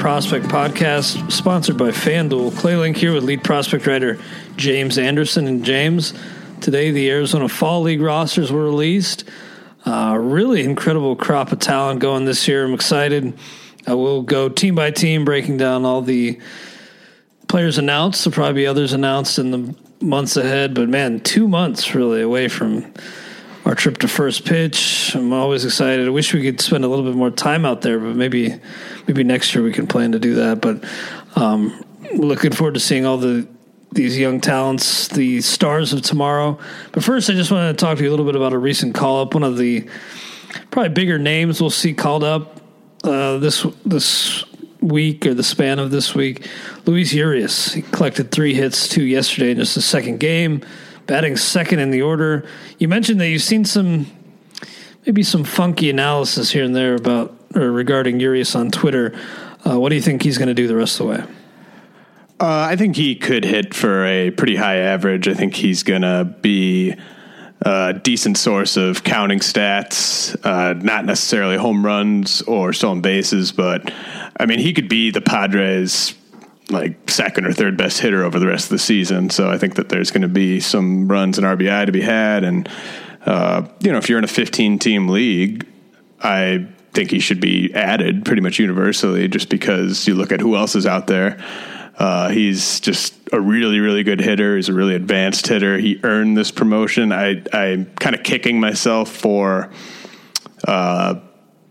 Prospect Podcast, sponsored by FanDuel. Clay Link here with lead prospect writer James Anderson. And James, today the Arizona Fall League rosters were released. Uh, really incredible crop of talent going this year. I'm excited. I will go team by team, breaking down all the players announced. There'll probably be others announced in the months ahead. But man, two months really away from our trip to first pitch. I'm always excited. I wish we could spend a little bit more time out there, but maybe maybe next year we can plan to do that. But um, looking forward to seeing all the these young talents, the stars of tomorrow. But first, I just want to talk to you a little bit about a recent call up. One of the probably bigger names we'll see called up uh, this this week or the span of this week. Luis Urias. He collected three hits, two yesterday in just the second game batting second in the order. You mentioned that you've seen some, maybe some funky analysis here and there about or regarding Urias on Twitter. Uh, what do you think he's going to do the rest of the way? Uh, I think he could hit for a pretty high average. I think he's going to be a decent source of counting stats, uh, not necessarily home runs or stolen bases, but I mean, he could be the Padres' like second or third best hitter over the rest of the season. So I think that there's going to be some runs and RBI to be had. And, uh, you know, if you're in a 15 team league, I think he should be added pretty much universally just because you look at who else is out there. Uh, he's just a really, really good hitter. He's a really advanced hitter. He earned this promotion. I, I'm kind of kicking myself for, uh,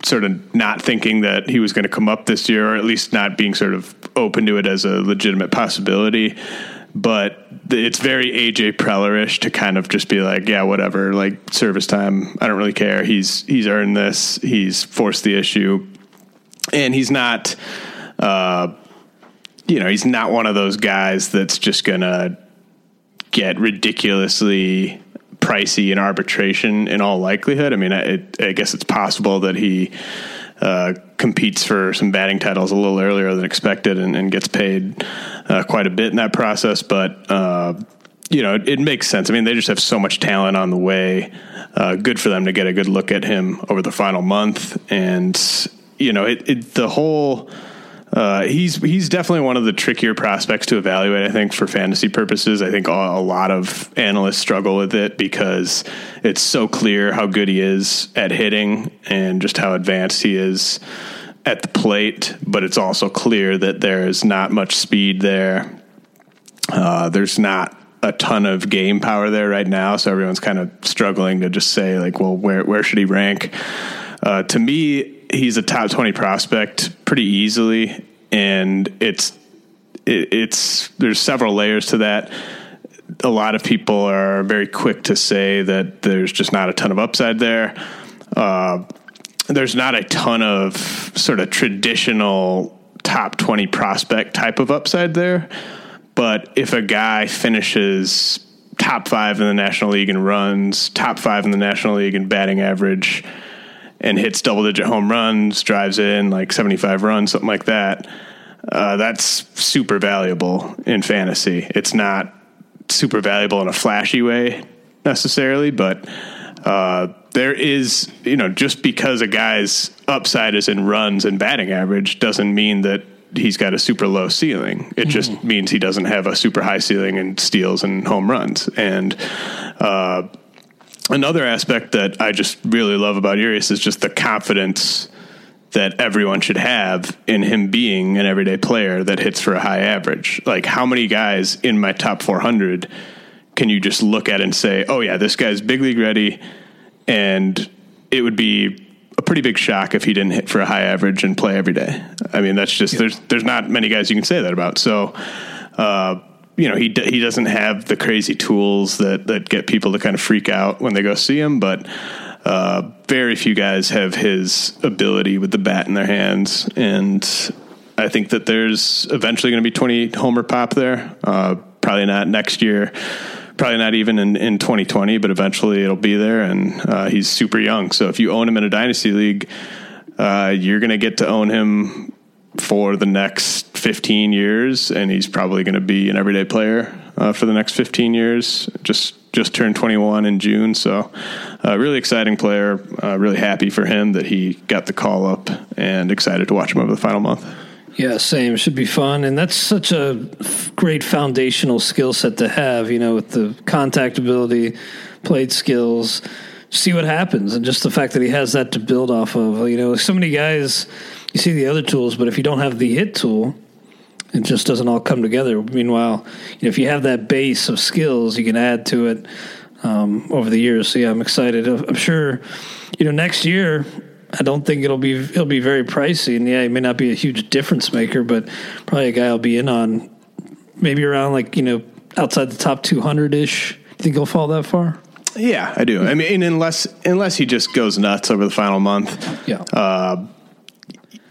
sort of not thinking that he was going to come up this year, or at least not being sort of open to it as a legitimate possibility. But it's very AJ Prellerish to kind of just be like, yeah, whatever, like service time. I don't really care. He's he's earned this. He's forced the issue, and he's not. Uh, you know, he's not one of those guys that's just gonna get ridiculously pricey in arbitration in all likelihood. I mean, I, I guess it's possible that he uh, competes for some batting titles a little earlier than expected and, and gets paid uh, quite a bit in that process. But uh, you know, it, it, makes sense. I mean, they just have so much talent on the way. Uh, good for them to get a good look at him over the final month, and you know, it, it the whole. Uh, he's he's definitely one of the trickier prospects to evaluate. I think for fantasy purposes, I think a, a lot of analysts struggle with it because it's so clear how good he is at hitting and just how advanced he is at the plate. But it's also clear that there is not much speed there. Uh, there's not a ton of game power there right now, so everyone's kind of struggling to just say like, well, where where should he rank? Uh, to me, he's a top twenty prospect pretty easily, and it's it, it's there's several layers to that. A lot of people are very quick to say that there's just not a ton of upside there. Uh, there's not a ton of sort of traditional top 20 prospect type of upside there. But if a guy finishes top five in the National League and runs, top five in the National League in batting average, and hits double digit home runs, drives in like 75 runs, something like that, uh, that's super valuable in fantasy. It's not super valuable in a flashy way necessarily, but uh, there is, you know, just because a guy's upside is in runs and batting average doesn't mean that he's got a super low ceiling. It mm-hmm. just means he doesn't have a super high ceiling in steals and home runs. And uh, another aspect that I just really love about Urias is just the confidence that everyone should have in him being an everyday player that hits for a high average. Like how many guys in my top 400 can you just look at and say, "Oh yeah, this guy's big league ready," and it would be a pretty big shock if he didn't hit for a high average and play every day. I mean, that's just yeah. there's there's not many guys you can say that about. So, uh, you know, he he doesn't have the crazy tools that that get people to kind of freak out when they go see him, but. Uh, very few guys have his ability with the bat in their hands, and I think that there's eventually going to be 20 homer pop there. Uh, probably not next year probably not even in, in 2020, but eventually it'll be there. And uh, he's super young. So if you own him in a dynasty league, uh, you're going to get to own him for the next 15 years, and he's probably going to be an everyday player uh, for the next 15 years. Just just turned 21 in June, so uh, really exciting player. Uh, really happy for him that he got the call up, and excited to watch him over the final month. Yeah, same. Should be fun, and that's such a great foundational skill set to have. You know, with the contact ability, plate skills. See what happens, and just the fact that he has that to build off of. You know, so many guys, you see the other tools, but if you don't have the hit tool, it just doesn't all come together. Meanwhile, you know, if you have that base of skills, you can add to it um, over the years. So yeah, I'm excited. I'm sure, you know, next year I don't think it'll be it'll be very pricey, and yeah, it may not be a huge difference maker, but probably a guy I'll be in on, maybe around like you know outside the top two hundred ish. You think he'll fall that far? Yeah, I do. I mean, unless unless he just goes nuts over the final month. Yeah. Uh,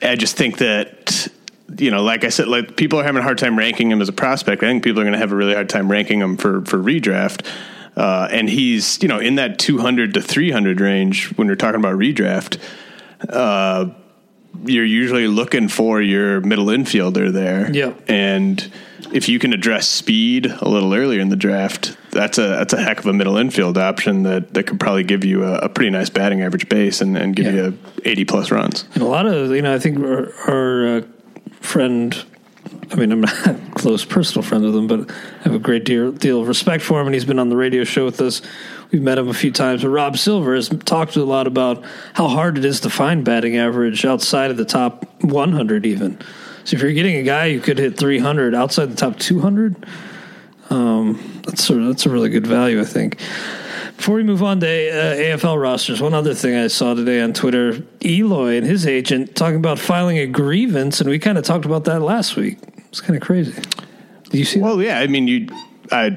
I just think that you know, like I said, like people are having a hard time ranking him as a prospect. I think people are going to have a really hard time ranking him for for redraft. Uh, and he's you know in that 200 to 300 range when you're talking about redraft uh, you're usually looking for your middle infielder there. Yeah. And if you can address speed a little earlier in the draft, that's a that's a heck of a middle infield option that, that could probably give you a, a pretty nice batting average base and, and give yeah. you 80 plus runs. And a lot of, you know, I think our, our uh, friend I mean, I'm not a close personal friend with him, but I have a great deal, deal of respect for him, and he's been on the radio show with us. We've met him a few times. But Rob Silver has talked a lot about how hard it is to find batting average outside of the top 100, even. So if you're getting a guy who could hit 300 outside the top 200, um, that's a, that's a really good value, I think. Before we move on to uh, AFL rosters, one other thing I saw today on Twitter Eloy and his agent talking about filing a grievance, and we kind of talked about that last week. It's kind of crazy. Do you see? Well, that? yeah. I mean, you, I,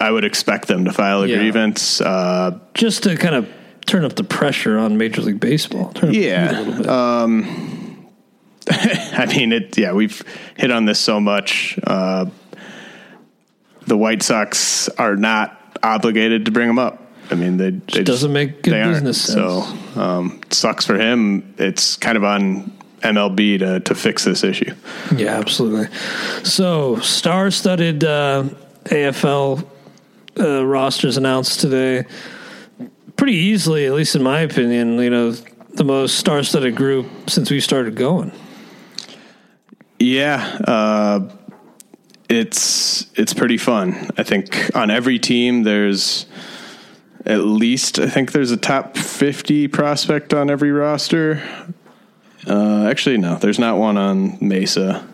I would expect them to file a yeah. grievance, uh, just to kind of turn up the pressure on Major League Baseball. yeah. Um, I mean, it. Yeah, we've hit on this so much. Uh, the White Sox are not obligated to bring him up. I mean, they, they doesn't make good business sense. So, um, sucks for him. It's kind of on MLB to to fix this issue. Yeah, absolutely. So, star-studded uh, AFL uh, rosters announced today. Pretty easily, at least in my opinion, you know, the most star-studded group since we started going. Yeah, uh, it's it's pretty fun. I think on every team there's at least I think there's a top 50 prospect on every roster. Uh, actually, no, there's not one on Mesa,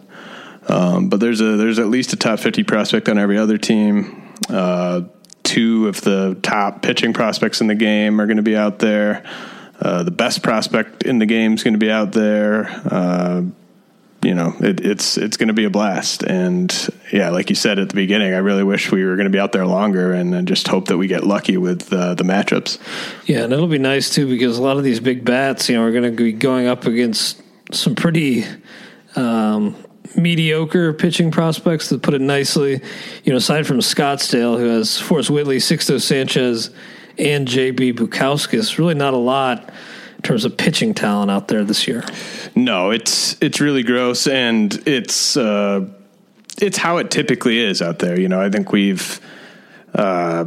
um, but there's a there's at least a top 50 prospect on every other team. Uh, two of the top pitching prospects in the game are going to be out there. Uh, the best prospect in the game is going to be out there. You know, it, it's it's going to be a blast. And yeah, like you said at the beginning, I really wish we were going to be out there longer, and, and just hope that we get lucky with uh, the matchups. Yeah, and it'll be nice too because a lot of these big bats, you know, are going to be going up against some pretty. Um, mediocre pitching prospects to put it nicely. You know, aside from Scottsdale, who has Forrest Whitley, Sixto Sanchez, and JB Bukauskas, really not a lot in terms of pitching talent out there this year. No, it's it's really gross, and it's uh, it's how it typically is out there. You know, I think we've. Uh,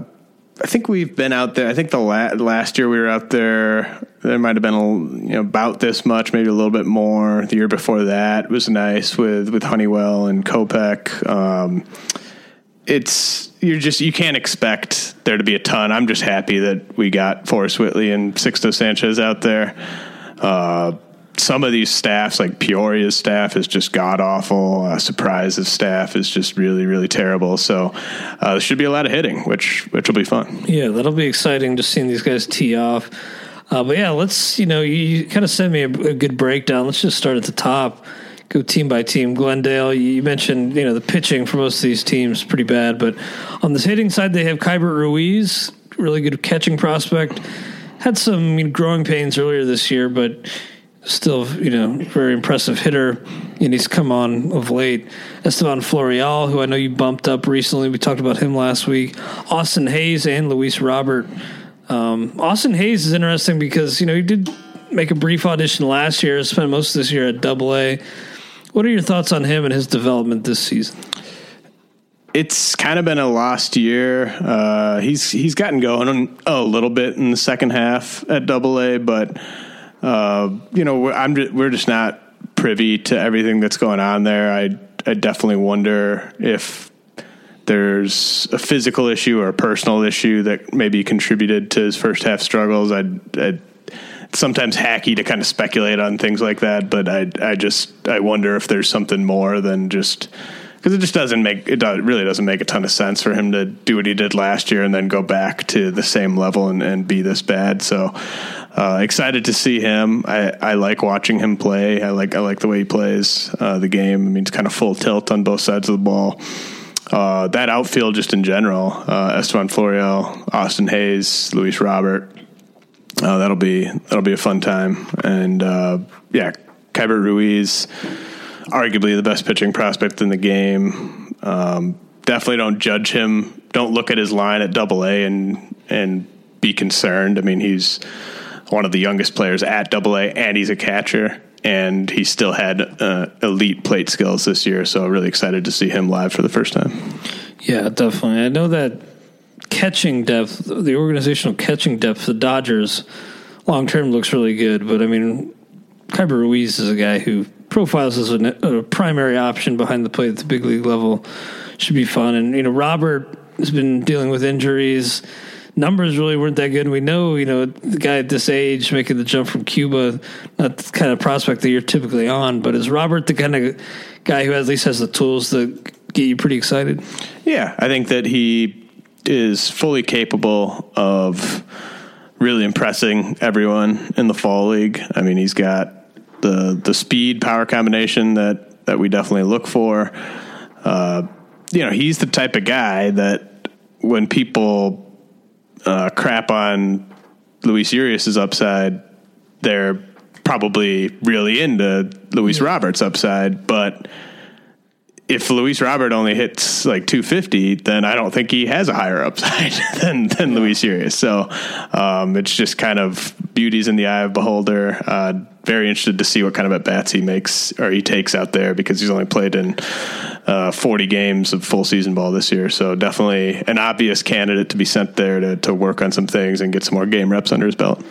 I think we've been out there. I think the la- last year we were out there, there might have been a, you know, about this much, maybe a little bit more. The year before that was nice with with Honeywell and Kopech. Um, it's you're just you can't expect there to be a ton. I'm just happy that we got Forrest Whitley and Sixto Sanchez out there. Uh, some of these staffs, like Peoria's staff, is just god awful. Uh, Surprise's staff is just really, really terrible. So uh, there should be a lot of hitting, which which will be fun. Yeah, that'll be exciting. Just seeing these guys tee off. Uh, but yeah, let's you know you, you kind of send me a, a, good breakdown. Let's just start at the top. Go team by team. Glendale, you mentioned you know the pitching for most of these teams pretty bad, but on the hitting side they have Keibert Ruiz, really good catching prospect. Had some you know, growing pains earlier this year, but still, you know, very impressive hitter, and he's come on of late. Estevan Florial, who I know you bumped up recently, we talked about him last week. Austin Hays and Luis Robert. Um, Austin Hays is interesting because you know he did make a brief audition last year, spent most of this year at Double A. What are your thoughts on him and his development this season? It's kind of been a lost year. Uh, he's he's gotten going a little bit in the second half at Double A, but uh, you know, we're, just, we're just not privy to everything that's going on there. I I definitely wonder if there's a physical issue or a personal issue that maybe contributed to his first half struggles. I I sometimes hacky to kind of speculate on things like that, but I I just I wonder if there's something more than just because it just doesn't make it really doesn't make a ton of sense for him to do what he did last year and then go back to the same level and, and be this bad. So uh, excited to see him. I, I like watching him play. I like I like the way he plays uh, the game. I mean, it's kind of full tilt on both sides of the ball. Uh, that outfield, just in general, uh, Estevan Florial, Austin Hays, Luis Robert. Uh, that'll be that'll be a fun time. And uh, yeah, Keibert Ruiz, arguably the best pitching prospect in the game. Um, definitely don't judge him. Don't look at his line at Double A and and be concerned. I mean, he's one of the youngest players at Double A, and he's a catcher. And he still had uh, elite plate skills this year, so really excited to see him live for the first time. Yeah, definitely. I know that catching depth, the organizational catching depth, the Dodgers long term looks really good. But I mean, Keibert Ruiz is a guy who profiles as a, a, primary option behind the plate at the big league level. Should be fun. And, you know, Robert has been dealing with injuries numbers really weren't that good. We know, you know, the guy at this age making the jump from Cuba, not the kind of prospect that you're typically on, but is Robert the kind of guy who at least has the tools to get you pretty excited? Yeah, I think that he is fully capable of really impressing everyone in the fall league. I mean, he's got the the speed power combination that that we definitely look for. Uh, you know, he's the type of guy that when people uh, crap on Luis Urias's upside, they're probably really into Luis yeah. Roberts' upside. But if Luis Robert only hits like 250, then I don't think he has a higher upside than than yeah. Luis Urias. So um, it's just kind of beauties in the eye of beholder. Uh, very interested to see what kind of at bats he makes or he takes out there because he's only played in uh, 40 games of full season ball this year. So definitely an obvious candidate to be sent there to, to work on some things and get some more game reps under his belt.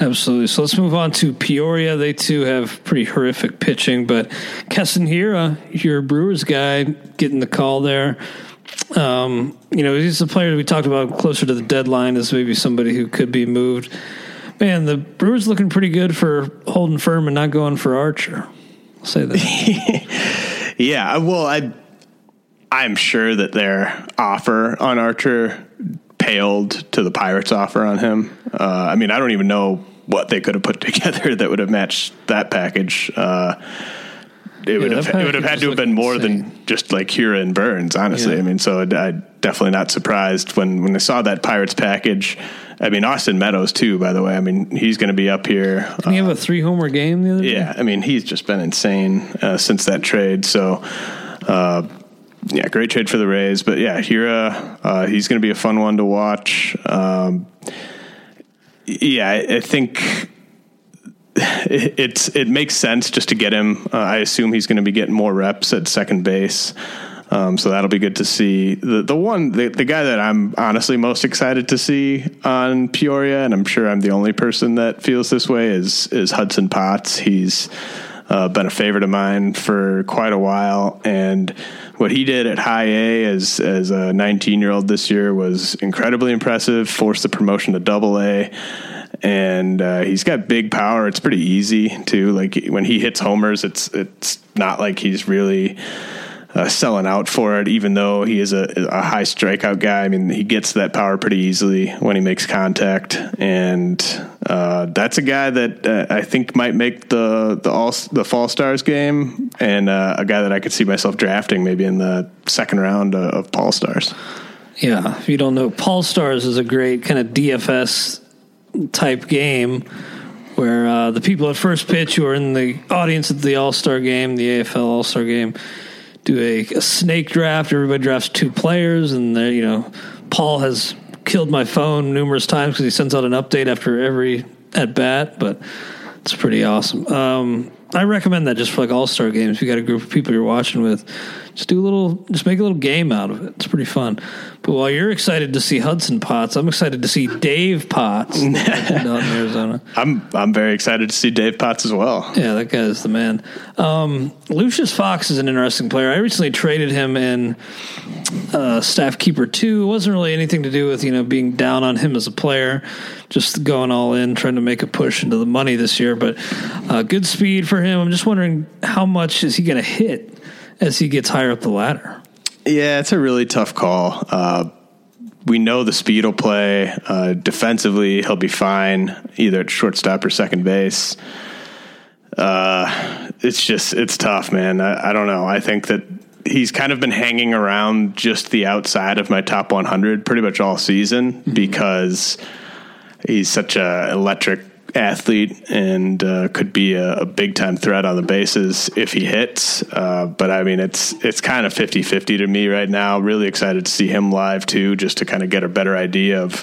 Absolutely. So let's move on to Peoria. They too have pretty horrific pitching, but Keston Hiura, your Brewers guy, getting the call there. Um, you know, he's a player we talked about closer to the deadline as maybe somebody who could be moved. Man, the Brewers looking pretty good for holding firm and not going for Archer. I'll say that. yeah, well, I I'm sure that their offer on Archer paled to the Pirates' offer on him. Uh, I mean, I don't even know what they could have put together that would have matched that package. Uh, it yeah, would have it would have had to have been more insane. than just like Hiura and Burnes, honestly. Yeah. I mean, so I definitely not surprised when when I saw that Pirates package. I mean, Austin Meadows too. By the way, I mean he's going to be up here. Did he have a three homer game the other day? Yeah, I mean he's just been insane uh, since that trade. So. Uh, yeah, great trade for the Rays, but yeah, Hiura, uh, he's going to be a fun one to watch. Um, yeah, I, think it, it's it makes sense just to get him. Uh, I assume he's going to be getting more reps at second base. Um, so that'll be good to see. The the one the, the guy that I'm honestly most excited to see on Peoria, and I'm sure I'm the only person that feels this way, is is Hudson Potts. He's uh, been a favorite of mine for quite a while, and what he did at High A as as a 19 year old this year was incredibly impressive. Forced the promotion to Double A, and uh, he's got big power. It's pretty easy too. Like when he hits homers, it's it's not like he's really uh, selling out for it, even though he is a, a, high strikeout guy. I mean, he gets that power pretty easily when he makes contact, and uh, that's a guy that uh, I think might make the the all the Fall Stars game, and uh, a guy that I could see myself drafting maybe in the second round of Paul Stars. Yeah, if you don't know, Paul Stars is a great kind of DFS type game where uh, the people at first pitch who are in the audience at the All Star game, the AFL All Star game do a, a snake draft. Everybody drafts two players, and you know, Paul has killed my phone numerous times because he sends out an update after every at bat. But it's pretty awesome. Um, I recommend that just for like all star games. If you got a group of people you're watching with, just do a little, just make a little game out of it. It's pretty fun. But while you're excited to see Hudson Potts, I'm excited to see Dave Potts in Arizona. I'm I'm very excited to see Dave Potts as well. Yeah, that guy is the man. Um, Lucius Fox is an interesting player. I recently traded him in uh, Staff Keeper Two. It wasn't really anything to do with you know being down on him as a player, just going all in, trying to make a push into the money this year. But uh, good speed for him. I'm just wondering how much is he going to hit as he gets higher up the ladder. Yeah, it's a really tough call. Uh, we know the speed will play. Uh, defensively, he'll be fine, either at shortstop or second base. Uh, it's just, it's tough, man. I, I, don't know. I think that he's kind of been hanging around just the outside of my top 100 pretty much all season mm-hmm. because he's such a electric athlete and uh, could be a, a, big time threat on the bases if he hits. Uh, but I mean, it's it's kind of 50 50 to me right now. Really excited to see him live too, just to kind of get a better idea of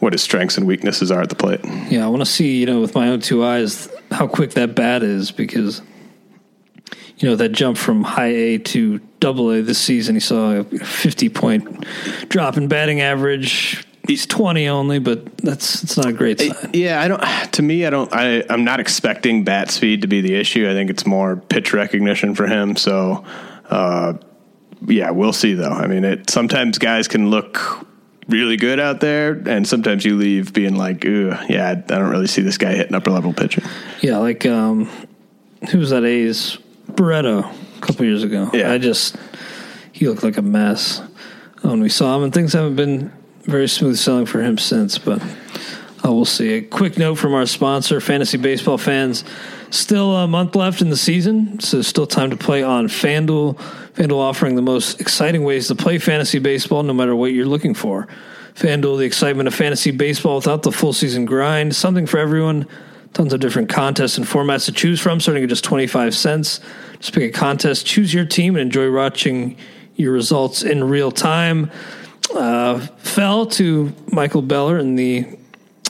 what his strengths and weaknesses are at the plate. Yeah, I want to see, you know, with my own two eyes, how quick that bat is because. You know that jump from high A to double A this season. He saw a 50 point drop in batting average, He's 20 only, but that's it's not a great sign. Yeah, I don't. To me, I don't. I I'm not expecting bat speed to be the issue. I think it's more pitch recognition for him. So, uh, yeah, we'll see though. I mean, it sometimes guys can look really good out there, and sometimes you leave being like, "Ooh, yeah, I don't really see this guy hitting upper level pitching." Yeah, like um, who was that? A's Barreto a couple years ago. Yeah, I just he looked like a mess when we saw him, and things haven't been very smooth selling for him since, but uh, we'll see. A quick note from our sponsor, Fantasy Baseball fans. Still a month left in the season, so still time to play on FanDuel. FanDuel offering the most exciting ways to play fantasy baseball, no matter what you're looking for. FanDuel, the excitement of fantasy baseball without the full season grind, something for everyone. Tons of different contests and formats to choose from, starting at just 25 cents. Just pick a contest, choose your team, and enjoy watching your results in real time uh, fell to Michael Beller in the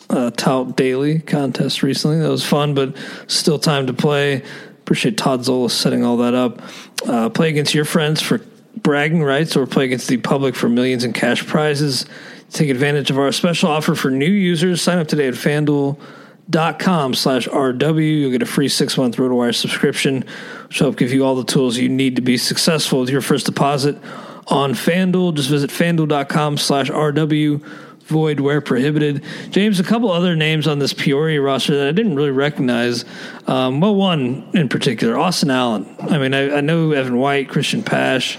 uh, Tout Daily contest recently. That was fun, but still time to play. Appreciate Todd Zola setting all that up. Uh, play against your friends for bragging rights or play against the public for millions in cash prizes. Take advantage of our special offer for new users. Sign up today at fanduel.com slash RW. You'll get a free six month RotoWire subscription, which will help give you all the tools you need to be successful with your first deposit on FanDuel. Just visit fanduel.com slash RW. Void where prohibited. James, a couple other names on this Peoria roster that I didn't really recognize. Um, well, one in particular, Austin Allen. I mean, I, I know Evan White, Cristian Pache,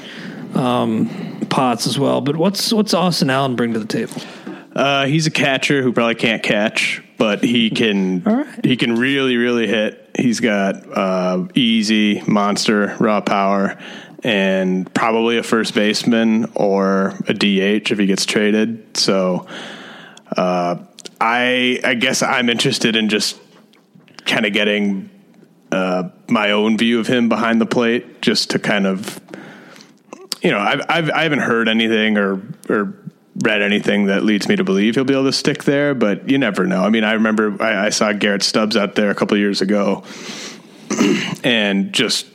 um, Potts as well. But what's what's Austin Allen bring to the table? Uh, he's a catcher who probably can't catch, but he can right. he can really really hit. He's got uh, easy monster raw power and probably a first baseman or a DH if he gets traded. So uh, I I guess I'm interested in just kind of getting uh, my own view of him behind the plate, just to kind of you know I've, I've I haven't heard anything or or read anything that leads me to believe he'll be able to stick there, but you never know. I mean, I remember I, I saw Garrett Stubbs out there a couple years ago, and just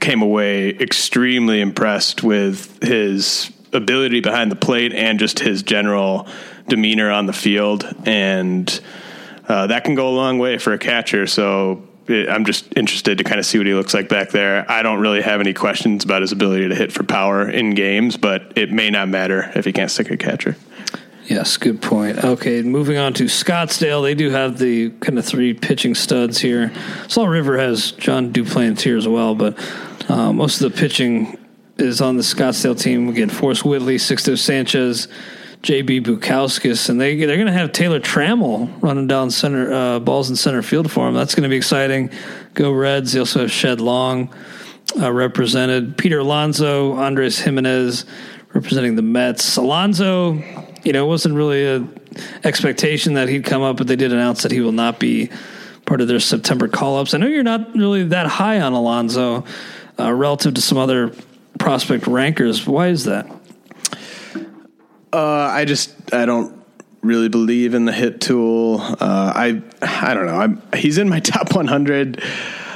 came away extremely impressed with his ability behind the plate and just his general demeanor on the field, and uh, that can go a long way for a catcher. So it, I'm just interested to kind of see what he looks like back there. I don't really have any questions about his ability to hit for power in games, but it may not matter if he can't stick a catcher. Yes, good point. Okay, moving on to Scottsdale. They do have the kind of three pitching studs here. Salt River has Jon Duplantier as well, but uh, most of the pitching is on the Scottsdale team. Get Forrest Whitley, Sixto Sanchez, JB Bukauskas, and they they're going to have Taylor Trammell running down center uh, balls in center field for them. That's going to be exciting. Go Reds! They also have Shed Long uh, represented. Peter Alonso, Andres Gimenez representing the Mets. Alonso, you know, it wasn't really a expectation that he'd come up, but they did announce that he will not be part of their September call ups. I know you're not really that high on Alonso uh, relative to some other prospect rankers. Why is that? Uh, I just I don't really believe in the hit tool. Uh, I I don't know. I'm, he's in my top 100.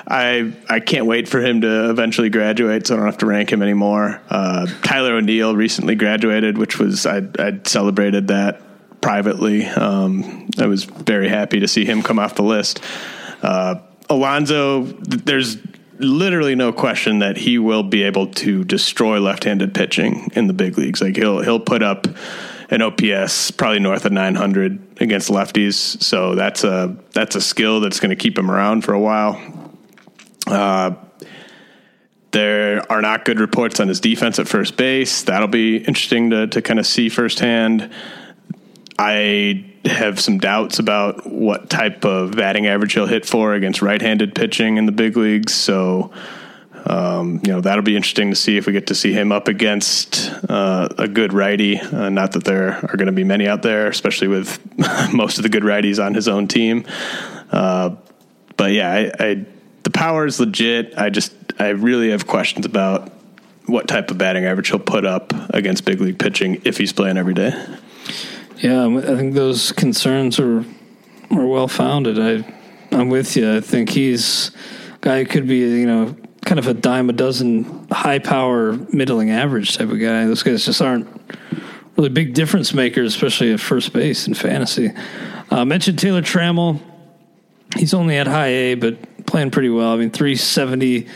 I I can't wait for him to eventually graduate, so I don't have to rank him anymore. Uh, Tyler O'Neill recently graduated, which was I I celebrated that privately. Um, I was very happy to see him come off the list. Uh, Alonso, there's literally no question that he will be able to destroy left-handed pitching in the big leagues. Like he'll he'll put up an OPS probably north of 900 against lefties. So that's a that's a skill that's going to keep him around for a while. Uh, there are not good reports on his defense at first base. That'll be interesting to to kind of see firsthand. I have some doubts about what type of batting average he'll hit for against right-handed pitching in the big leagues. So, um, you know, that'll be interesting to see if we get to see him up against uh, a good righty. Uh, not that there are going to be many out there, especially with most of the good righties on his own team. Uh, but yeah, I, I, the power is legit. I just I really have questions about what type of batting average he'll put up against big league pitching if he's playing every day. Yeah, I think those concerns are are well founded. I I'm with you. I think he's a guy who could be you know kind of a dime a dozen high power middling average type of guy. Those guys just aren't really big difference makers, especially at first base in fantasy. Uh, mentioned Taylor Trammell. He's only at high A, but playing pretty well. I mean, 370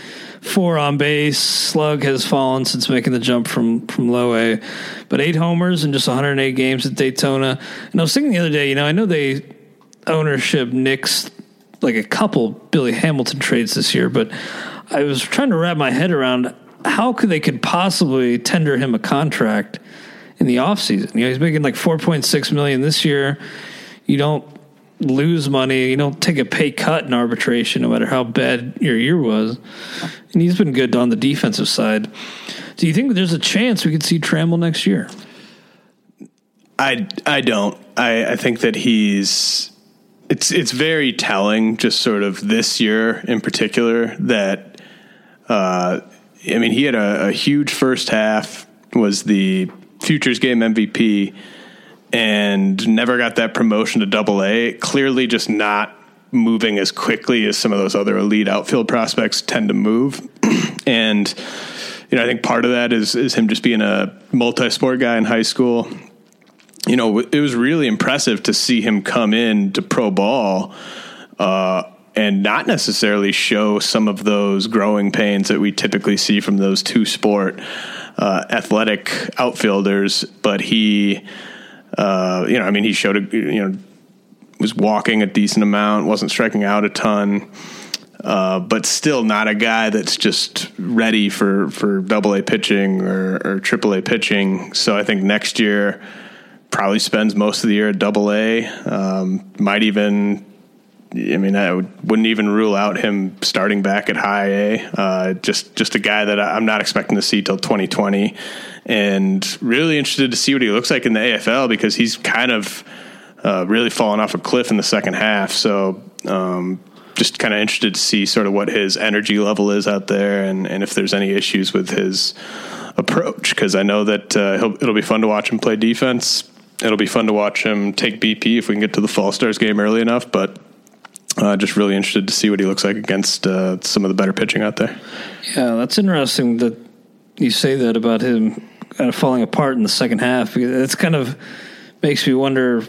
four on base. Slug has fallen since making the jump from from low A, but eight homers in just 108 games at Daytona. And I was thinking the other day, you know, I know they ownership nixed like a couple Billy Hamilton trades this year, but I was trying to wrap my head around how could they could possibly tender him a contract in the offseason. You know, he's making like 4.6 million this year. You don't lose money. You don't take a pay cut in arbitration, no matter how bad your year was. And he's been good on the defensive side. Do you think there's a chance we could see Trammell next year? I I don't. I, I think that he's it's it's very telling, just sort of this year in particular, that uh, I mean he had a, a huge first half, was the futures game MVP and never got that promotion to double A. Clearly, just not moving as quickly as some of those other elite outfield prospects tend to move. and, you know, I think part of that is, is him just being a multi sport guy in high school. You know, it was really impressive to see him come in to pro ball. Uh, and not necessarily show some of those growing pains that we typically see from those two sport uh, athletic outfielders. But he, uh, you know, I mean, he showed a, you know, was walking a decent amount, wasn't striking out a ton. Uh, but still not a guy that's just ready for, for double A pitching or, triple A pitching. So I think next year probably spends most of the year at double A. Um, might even I mean, I wouldn't even rule out him starting back at high A. Uh, just just a guy that I'm not expecting to see till 2020, and really interested to see what he looks like in the AFL because he's kind of uh, really fallen off a cliff in the second half. So. Um, just kind of interested to see sort of what his energy level is out there, and, and if there's any issues with his approach. Because I know that uh, it'll be fun to watch him play defense. It'll be fun to watch him take BP if we can get to the Fall Stars game early enough. But uh, just really interested to see what he looks like against uh, some of the better pitching out there. Yeah, that's interesting that you say that about him kind of falling apart in the second half. It's kind of makes me wonder,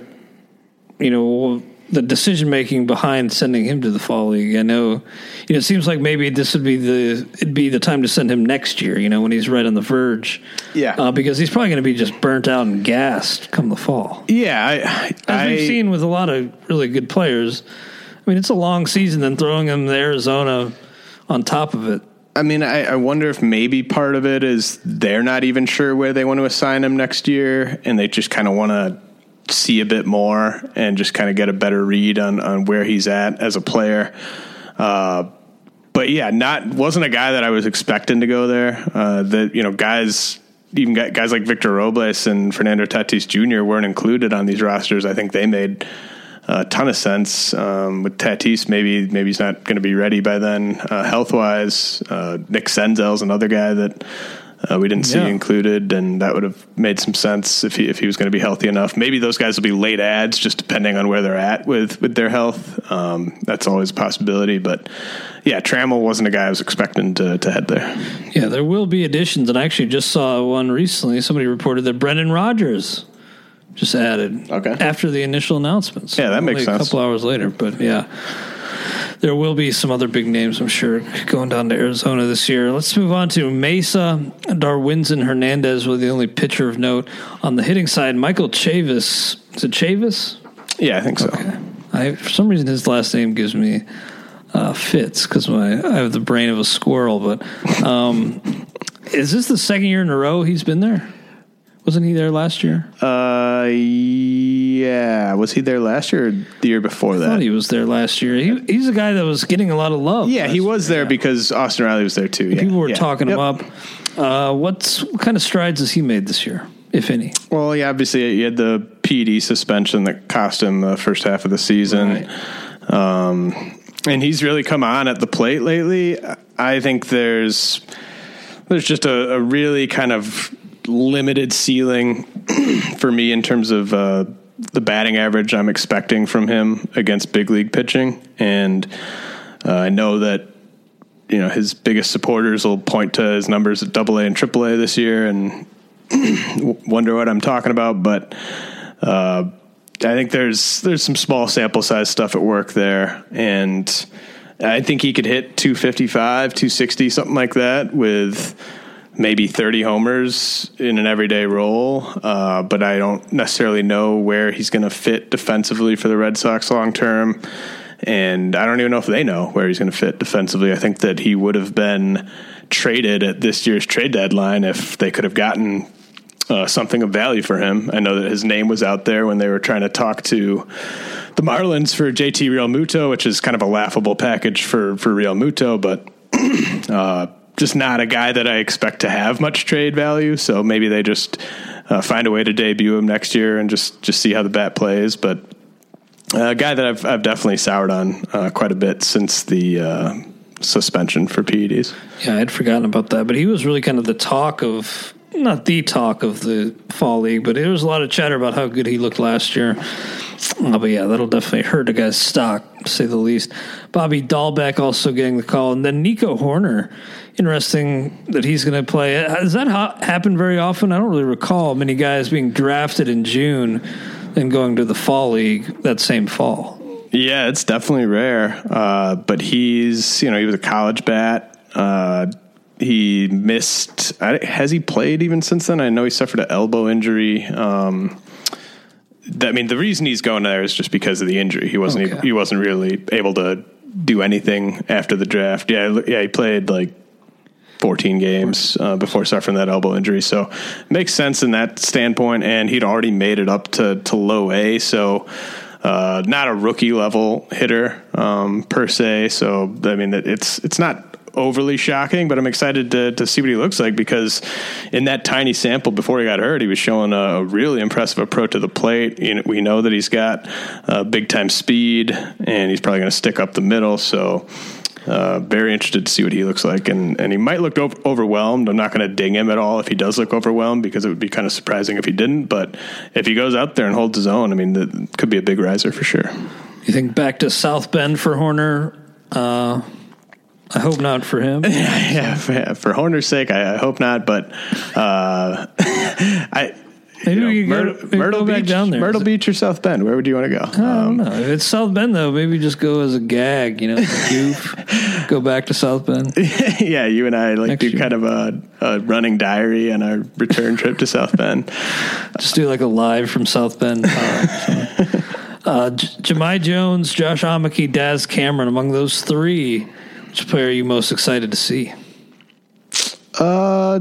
you know, the decision making behind sending him to the fall league. I know, you know, it seems like maybe this would be the it'd be the time to send him next year. You know, when he's right on the verge. Yeah, uh, because he's probably going to be just burnt out and gassed come the fall. Yeah, I, as I, we've seen with a lot of really good players. I mean, it's a long season, then throwing him to Arizona on top of it. I mean, I, I, wonder if maybe part of it is they're not even sure where they want to assign him next year, and they just kind of want to see a bit more and just kind of get a better read on on where he's at as a player. Uh, but yeah, not wasn't a guy that I was expecting to go there. Uh, that you know, guys even guys like Victor Robles and Fernando Tatis Jr. weren't included on these rosters. I think they made a ton of sense. Um, with Tatis, maybe maybe he's not going to be ready by then, uh, health wise. Uh, Nick Senzel's another guy that uh, we didn't see yeah. included, and that would have made some sense if he if he was going to be healthy enough. Maybe those guys will be late ads, just depending on where they're at with with their health. Um, that's always a possibility, but yeah, Trammell wasn't a guy I was expecting to to head there. Yeah, there will be additions, and I actually just saw one recently. Somebody reported that Brendan Rodgers just added. Okay. After the initial announcements. Yeah, that makes sense. A couple hours later, but yeah. There will be some other big names, I'm sure, going down to Arizona this year. Let's move on to Mesa. Darwinzon Hernandez was the only pitcher of note. On the hitting side, Michael Chavis. Is it Chavis? Yeah, I think so. Okay. I, for some reason, his last name gives me uh, fits because I have the brain of a squirrel. But um, is this the second year in a row he's been there? Wasn't he there last year? Uh, yeah. Was he there last year or the year before I that? thought he was there last year. He, he's a guy that was getting a lot of love. Yeah, he was year, there yeah. because Austin Riley was there too. Yeah. People were yeah. talking yep. him up. Uh, what's what kind of strides has he made this year, if any? Well, yeah, obviously he had the PED suspension that cost him the first half of the season. Right. Um, and he's really come on at the plate lately. I think there's there's just a, a really kind of limited ceiling for me in terms of uh, the batting average I'm expecting from him against big league pitching, and uh, I know that you know his biggest supporters will point to his numbers at Double A and Triple A this year and wonder what I'm talking about, but. Uh, I think there's there's some small sample size stuff at work there, and I think he could hit 255, 260, something like that with maybe 30 homers in an everyday role, uh, but I don't necessarily know where he's going to fit defensively for the Red Sox long term. And I don't even know if they know where he's going to fit defensively. I think that he would have been traded at this year's trade deadline if they could have gotten uh, something of value for him. I know that his name was out there when they were trying to talk to the Marlins for JT Realmuto, which is kind of a laughable package for for Realmuto, but uh, just not a guy that I expect to have much trade value. So maybe they just uh, find a way to debut him next year and just just see how the bat plays. But uh, a guy that I've I've definitely soured on uh, quite a bit since the uh, suspension for PEDs. Yeah, I'd forgotten about that, but he was really kind of the talk of not the talk of the fall league, but there was a lot of chatter about how good he looked last year. Oh, but yeah, that'll definitely hurt a guy's stock, to say the least. Bobby Dalbec also getting the call, and then Nico Hoerner. Interesting that he's going to play. Does that ha- happen very often? I don't really recall many guys being drafted in June and going to the fall league that same fall. Yeah, it's definitely rare. Uh, but he's, you know, he was a college bat. Uh, he missed. Has he played even since then? I know he suffered an elbow injury. Um, I mean, the reason he's going there is just because of the injury. He wasn't. Okay. He, he wasn't really able to do anything after the draft. Yeah, yeah, he played like 14 games uh, before suffering that elbow injury. So makes sense in that standpoint. And he'd already made it up to, to low A. So uh, not a rookie level hitter um, per se. So I mean, it's it's not overly shocking, but I'm excited to, to see what he looks like because in that tiny sample before he got hurt, he was showing a really impressive approach to the plate. You know, we know that he's got uh, big time speed and he's probably going to stick up the middle. So uh, very interested to see what he looks like, and and he might look over- overwhelmed. I'm not going to ding him at all if he does look overwhelmed because it would be kind of surprising if he didn't. But if he goes out there and holds his own, I mean, that could be a big riser for sure. You think back to South Bend for Hoerner? Uh, I hope not for him. yeah, for, for Hoerner's sake, I, I hope not. But uh, I Maybe you know, Myr- go, Myrtle go Beach, down there. Myrtle Beach or South Bend? Where would you want to go? I don't um, know. If it's South Bend, though, maybe just go as a gag. You know, goof. go back to South Bend. yeah, you and I like Next do year. kind of a, a, running diary on our return trip to South Bend. Just do like a live from South Bend. Uh, uh, J- Jahmai Jones, Josh Ockimey, Daz Cameron. Among those three, which player are you most excited to see? Uh,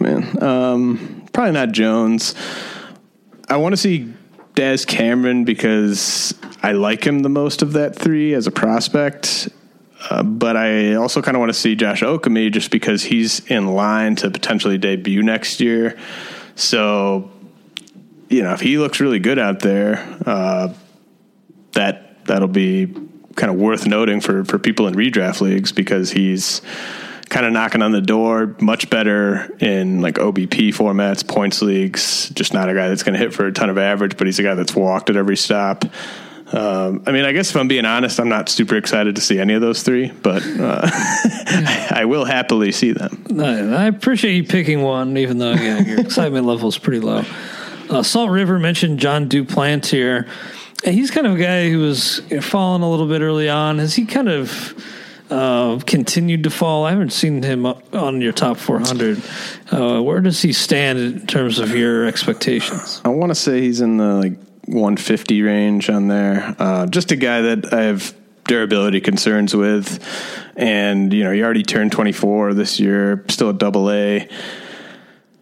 man. Um, probably not Jones. I want to see Daz Cameron because I like him the most of that three as a prospect. Uh, but I also kind of want to see Josh Ockimey just because he's in line to potentially debut next year. So, you know, if he looks really good out there, uh, that that'll be kind of worth noting for for people in redraft leagues because he's kind of knocking on the door. Much better in like OBP formats, points leagues. Just not a guy that's going to hit for a ton of average, but he's a guy that's walked at every stop. Um, I mean, I guess if I'm being honest, I'm not super excited to see any of those three, but uh, I will happily see them. I appreciate you picking one, even though yeah, your excitement level is pretty low. Uh, Salt River mentioned Jon Duplantier. He's kind of a guy who was falling a little bit early on. Has he kind of uh, continued to fall. I haven't seen him on your top 400. Uh, where does he stand in terms of your expectations? I want to say he's in the like 150 range on there. Uh, just a guy that I have durability concerns with, and you know he already turned 24 this year, still a double A.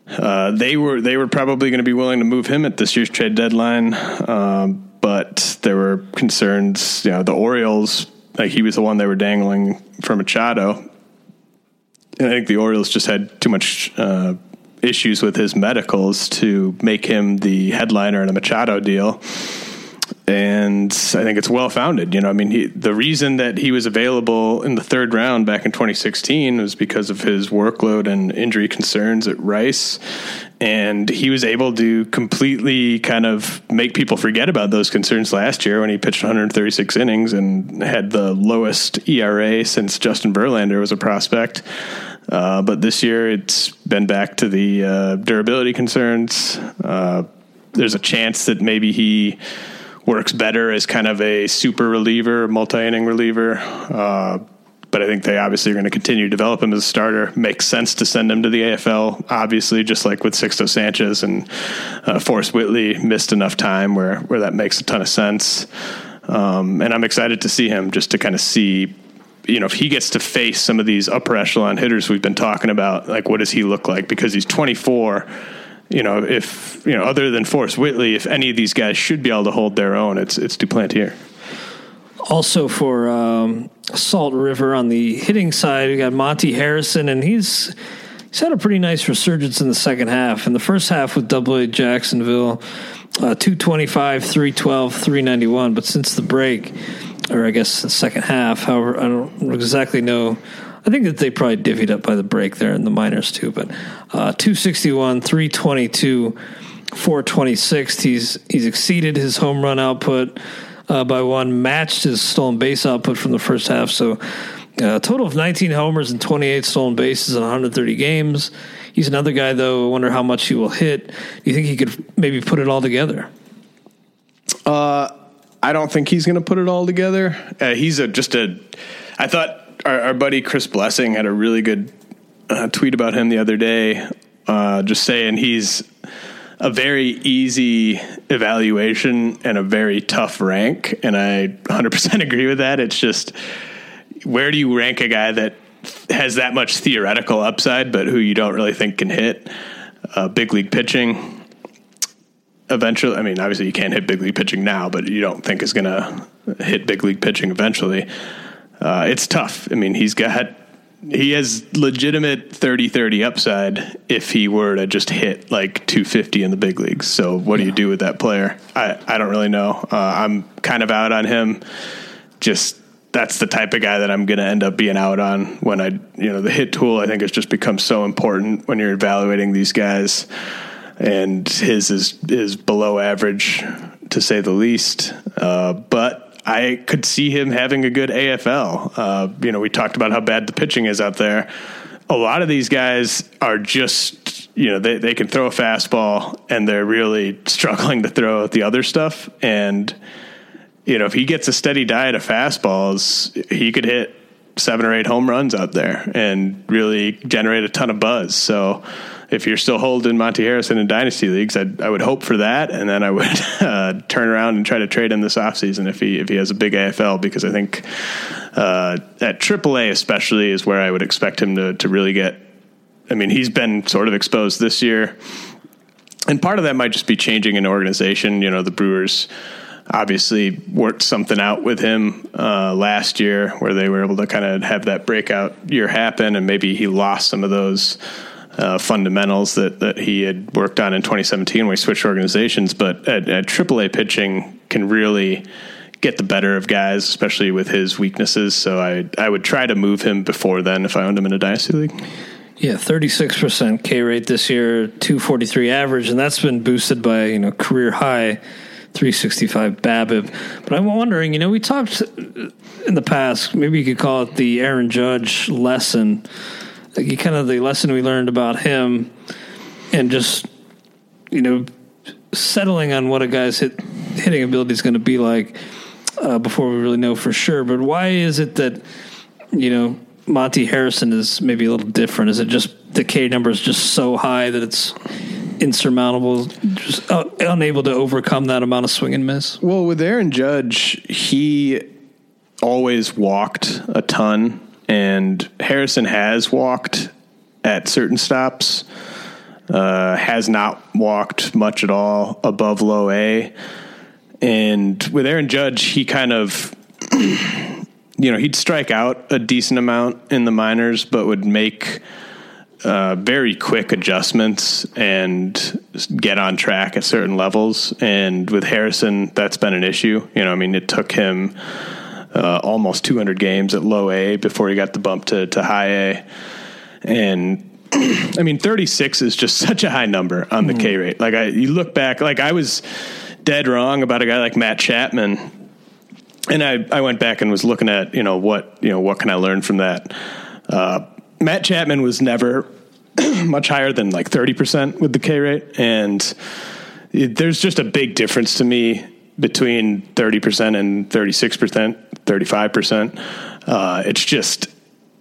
Uh, they were they were probably going to be willing to move him at this year's trade deadline, um, but there were concerns. You know, the Orioles like he was the one they were dangling for Machado. And I think the Orioles just had too much uh, issues with his medicals to make him the headliner in a Machado deal. And I think it's well founded. You know, I mean, he, the reason that he was available in the third round back in 2016 was because of his workload and injury concerns at Rice and he was able to completely kind of make people forget about those concerns last year when he pitched 136 innings and had the lowest ERA since Justin Verlander was a prospect. Uh, but this year it's been back to the uh, durability concerns. Uh, there's a chance that maybe he works better as kind of a super reliever, multi inning reliever uh, but I think they obviously are going to continue to develop him as a starter. Makes sense to send him to the AFL, obviously, just like with Sixto Sanchez and uh, Forrest Whitley missed enough time where where that makes a ton of sense. Um, and I'm excited to see him just to kind of see, you know, if he gets to face some of these upper echelon hitters we've been talking about, like what does he look like? Because he's 24 you know, if you know, other than Forrest Whitley, if any of these guys should be able to hold their own, it's it's Duplantier. Also for um, Salt River on the hitting side, we got Monte Harrison, and he's he's had a pretty nice resurgence in the second half. In the first half with Double A Jacksonville, uh, 225, 312, 391. But since the break, or I guess the second half, however, I don't exactly know I think that they probably divvied up by the break there in the minors too. But uh, 261, 322, 426. He's he's exceeded his home run output uh, by one, matched his stolen base output from the first half. So a uh, total of 19 homers and 28 stolen bases in 130 games. He's another guy, though. I wonder how much he will hit. Do you think he could maybe put it all together? Uh, I don't think he's going to put it all together. Uh, he's a just a. I thought our, our buddy Chris Blessing had a really good uh, tweet about him the other day, uh, just saying he's a very easy evaluation and a very tough rank, and I 100% agree with that. It's just where do you rank a guy that has that much theoretical upside, but who you don't really think can hit uh, big league pitching? Eventually, I mean, obviously you can't hit big league pitching now, but you don't think is going to hit big league pitching eventually uh, it's tough. I mean, he's got he has legitimate 30-30 upside if he were to just hit like 250 in the big leagues. So what yeah. do you do with that player? I, I don't really know. Uh, I'm kind of out on him. Just that's the type of guy that I'm going to end up being out on when I, you know, the hit tool I think has just become so important when you're evaluating these guys and his is is below average to say the least. Uh, but I could see him having a good AFL. Uh, you know, we talked about how bad the pitching is out there. A lot of these guys are just, you know, they, they can throw a fastball and they're really struggling to throw the other stuff. And, you know, if he gets a steady diet of fastballs, he could hit seven or eight home runs out there and really generate a ton of buzz. So, if you're still holding Monte Harrison in dynasty leagues, I'd, I would hope for that, and then I would uh, turn around and try to trade him this offseason if he if he has a big AFL because I think uh, at AAA especially is where I would expect him to to really get. I mean, he's been sort of exposed this year, and part of that might just be changing an organization. You know, the Brewers obviously worked something out with him uh, last year where they were able to kind of have that breakout year happen, and maybe he lost some of those uh, fundamentals that, that he had worked on in 2017 when he switched organizations. But at, at AAA pitching can really get the better of guys, especially with his weaknesses. So I I would try to move him before then if I owned him in a dynasty league. Yeah, 36% K rate this year, 243 average, and that's been boosted by, you know, career high 365 BABIP. But I'm wondering, you know, we talked in the past, maybe you could call it the Aaron Judge lesson like kind of the lesson we learned about him and just you know settling on what a guy's hit, hitting ability is going to be like uh, before we really know for sure. But why is it that you know Monte Harrison is maybe a little different? Is it just the K number is just so high that it's insurmountable, just uh, unable to overcome that amount of swing and miss? Well, with Aaron Judge, he always walked a ton and Harrison has walked at certain stops. Uh, has not walked much at all above low A. And with Aaron Judge, he kind of, you know, he'd strike out a decent amount in the minors, but would make uh, very quick adjustments and get on track at certain levels. And with Harrison, that's been an issue. You know, I mean, it took him uh, almost 200 games at low A before he got the bump to, to high A. And I mean, 36 is just such a high number on the mm. K rate. Like I, you look back, like I was dead wrong about a guy like Matt Chapman. And I, I went back and was looking at, you know, what, you know, what can I learn from that? Uh, Matt Chapman was never much higher than like 30% with the K rate. And it, there's just a big difference to me between 30% and 36%, 35%. Uh, it's just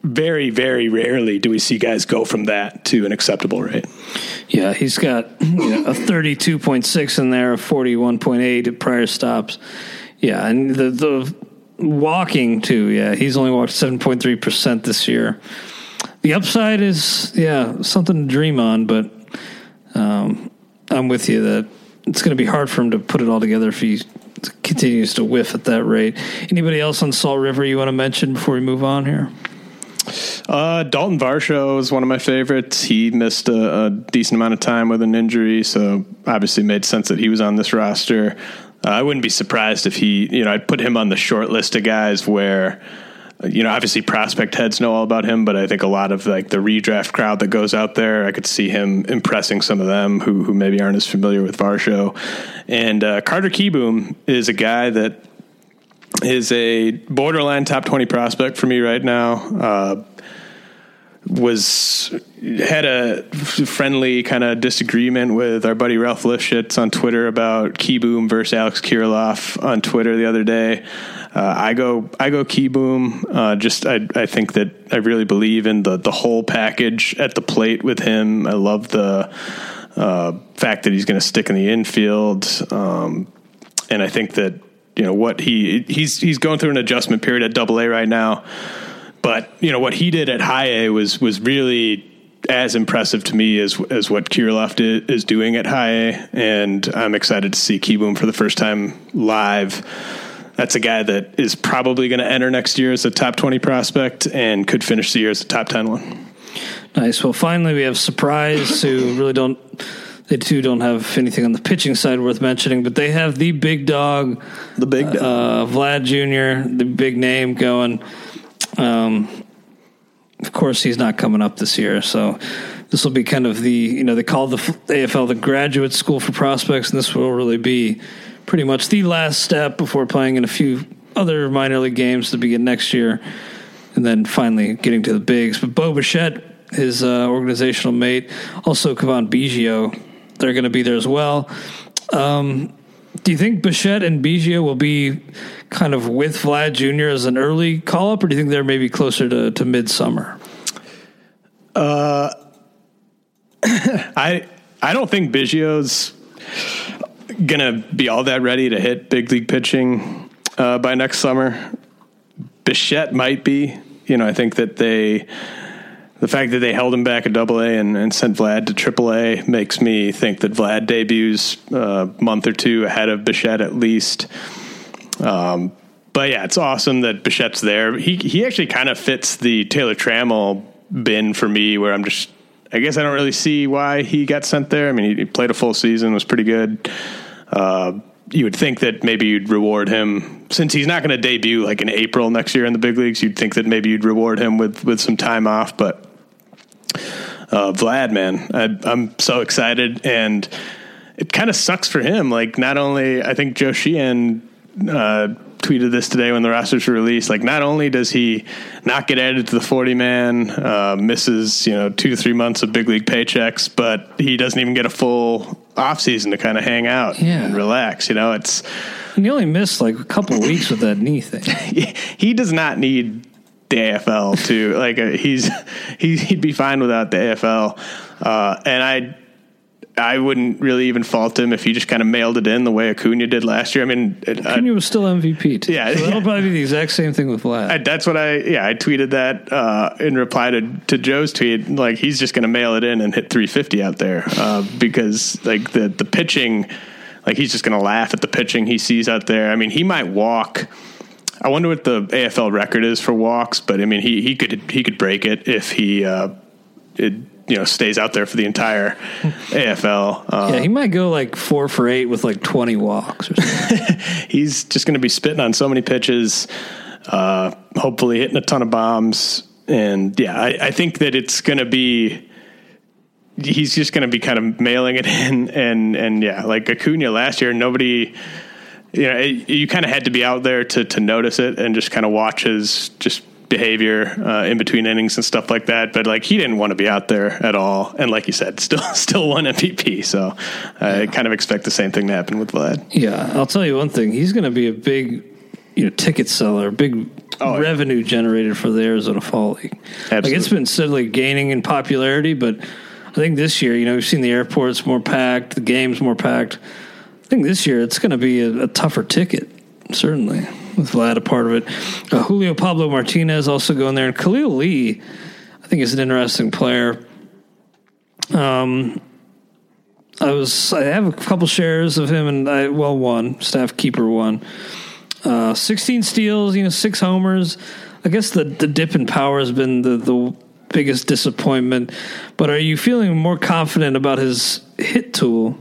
very, very rarely do we see guys go from that to an acceptable rate. Yeah, he's got you know, a 32.6 in there, a 41.8 at prior stops. Yeah, and the, the walking too, yeah, he's only walked 7.3% this year. The upside is, yeah, something to dream on, but um, I'm with you that it's going to be hard for him to put it all together if he continues to whiff at that rate. Anybody else on Salt River you want to mention before we move on here? Uh, Dalton Varsho is one of my favorites. He missed a, a, decent amount of time with an injury, so obviously made sense that he was on this roster. Uh, I wouldn't be surprised if he, you know, I'd put him on the short list of guys where you know, obviously prospect heads know all about him, but I think a lot of like the redraft crowd that goes out there, I could see him impressing some of them who who maybe aren't as familiar with Varsho. And uh, Carter Kieboom is a guy that is a borderline top twenty prospect for me right now. Uh, was had a friendly kind of disagreement with our buddy Ralph Lifshitz on Twitter about Kieboom versus Alex Kirilloff on Twitter the other day. Uh, I go I go Kieboom. Uh, just I I think that I really believe in the the whole package at the plate with him. I love the uh, fact that he's going to stick in the infield, um, and I think that you know what he he's he's going through an adjustment period at Double A right now. But you know what he did at High A was was really as impressive to me as as what Kirilloff did, is doing at High A, and I'm excited to see Kieboom for the first time live. That's a guy that is probably going to enter next year as a top 20 prospect and could finish the year as a top 10 one. Nice. Well, finally, we have Surprise, who really don't, they too don't have anything on the pitching side worth mentioning, but they have the big dog, the big dog, uh, Vlad Jr., the big name going. Um, of course, he's not coming up this year, so this will be kind of the you know they call the AFL the graduate school for prospects, and this will really be pretty much the last step before playing in a few other minor league games to begin next year, and then finally getting to the bigs. But Bo Bichette, his uh, organizational mate, also Cavan Biggio, they're going to be there as well. Um, do you think Bichette and Biggio will be kind of with Vlad Jr. as an early call up, or do you think they're maybe closer to, to midsummer? Uh, I I don't think Biggio's gonna be all that ready to hit big league pitching uh, by next summer. Bichette might be. You know, I think that they the fact that they held him back at Double A and, and, sent Vlad to Triple A makes me think that Vlad debuts a month or two ahead of Bichette at least. Um, but yeah, it's awesome that Bichette's there. He he actually kind of fits the Taylor Trammell bin for me, where I'm just I guess I don't really see why he got sent there. I mean, he played a full season, was pretty good. Uh, you would think that maybe you'd reward him since he's not going to debut like in April next year in the big leagues. You'd think that maybe you'd reward him with with some time off, but uh, Vlad, man, I, am so excited, and it kind of sucks for him. Like, not only I think Joe Sheehan uh, tweeted this today when the rosters were released. Like, not only does he not get added to the 40 man, uh, misses, you know, two to three months of big league paychecks, but he doesn't even get a full offseason to kind of hang out yeah. and relax. You know, it's. And he only missed like a couple weeks with that knee thing. he does not need the AFL to like uh, he's he, he'd be fine without the AFL. Uh, and I I wouldn't really even fault him if he just kind of mailed it in the way Acuna did last year. I mean, Acuna was still MVP. Too. Yeah, so that'll yeah. probably be the exact same thing with Vlad. I, that's what I yeah I tweeted that uh, in reply to, to Joe's tweet. Like he's just going to mail it in and hit 350 out there uh, because like the the pitching, like he's just going to laugh at the pitching he sees out there. I mean, he might walk. I wonder what the AFL record is for walks, but I mean, he he could he could break it if he. Uh, it, you know stays out there for the entire AFL. Uh, yeah, he might go like four for eight with like twenty walks. or something. he's just going to be spitting on so many pitches, uh, hopefully hitting a ton of bombs, and yeah, I, I think that it's going to be. He's just going to be kind of mailing it in, and and yeah, like Acuna last year, nobody. You know, it, you kind of had to be out there to to notice it and just kind of watch his just behavior uh, in between innings and stuff like that. But like he didn't want to be out there at all, and like you said, still still won MVP. So I yeah. kind of expect the same thing to happen with Vlad. Yeah, I'll tell you one thing: he's going to be a big, you know, ticket seller, big oh, revenue yeah. generated for the Arizona Fall League. Absolutely. Like it's been steadily gaining in popularity, but I think this year, you know, we've seen the airports more packed, the games more packed. I think this year it's going to be a, a tougher ticket, certainly with Vlad a part of it. Uh, Julio Pablo Martinez also going there, and Khalil Lee, I think is an interesting player. Um, I was I have a couple shares of him, and I well one staff keeper one. Uh, 16 steals, you know, six homers. I guess the the dip in power has been the the biggest disappointment. But are you feeling more confident about his hit tool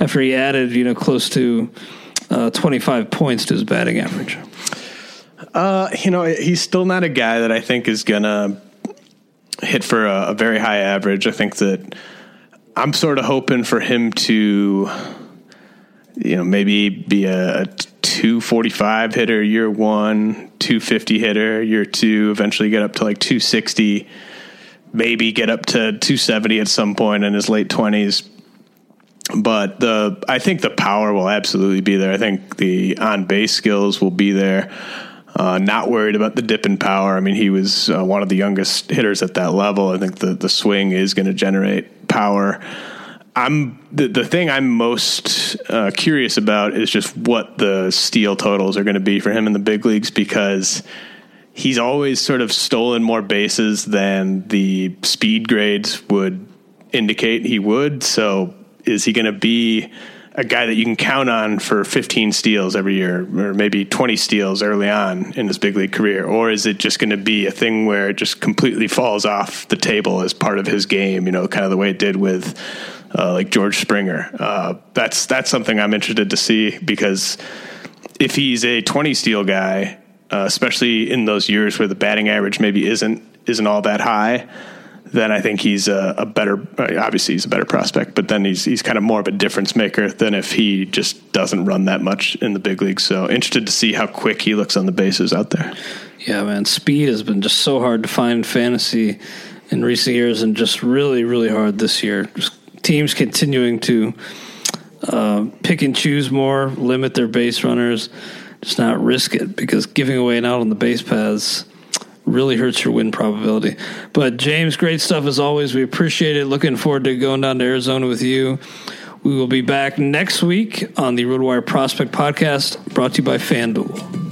after he added, you know, close to uh, 25 points to his batting average? Uh, you know, he's still not a guy that I think is gonna hit for a, a very high average. I think that I'm sort of hoping for him to, you know, maybe be a 245 hitter year one, 250 hitter year two, eventually get up to like 260, maybe get up to 270 at some point in his late 20s. But the I think the power will absolutely be there. I think the on base skills will be there. Uh, not worried about the dip in power. I mean, he was uh, one of the youngest hitters at that level. I think the the swing is going to generate power. I'm the the thing I'm most uh, curious about is just what the steal totals are going to be for him in the big leagues because he's always sort of stolen more bases than the speed grades would indicate he would. So is he going to be a guy that you can count on for 15 steals every year or maybe 20 steals early on in his big league career? Or is it just going to be a thing where it just completely falls off the table as part of his game you know kind of the way it did with uh, like George Springer? Uh, that's that's something I'm interested to see because if he's a 20 steal guy uh, especially in those years where the batting average maybe isn't isn't all that high then I think he's a, a, better. Obviously, he's a better prospect, but then he's he's kind of more of a difference maker than if he just doesn't run that much in the big leagues. So interested to see how quick he looks on the bases out there. Yeah, man, speed has been just so hard to find in fantasy in recent years, and just really, really hard this year. Just teams continuing to uh, pick and choose more, limit their base runners, just not risk it because giving away an out on the base paths really hurts your win probability. But James, great stuff as always. We appreciate it. Looking forward to going down to Arizona with you. We will be back next week on the RotoWire Prospect Podcast, brought to you by FanDuel.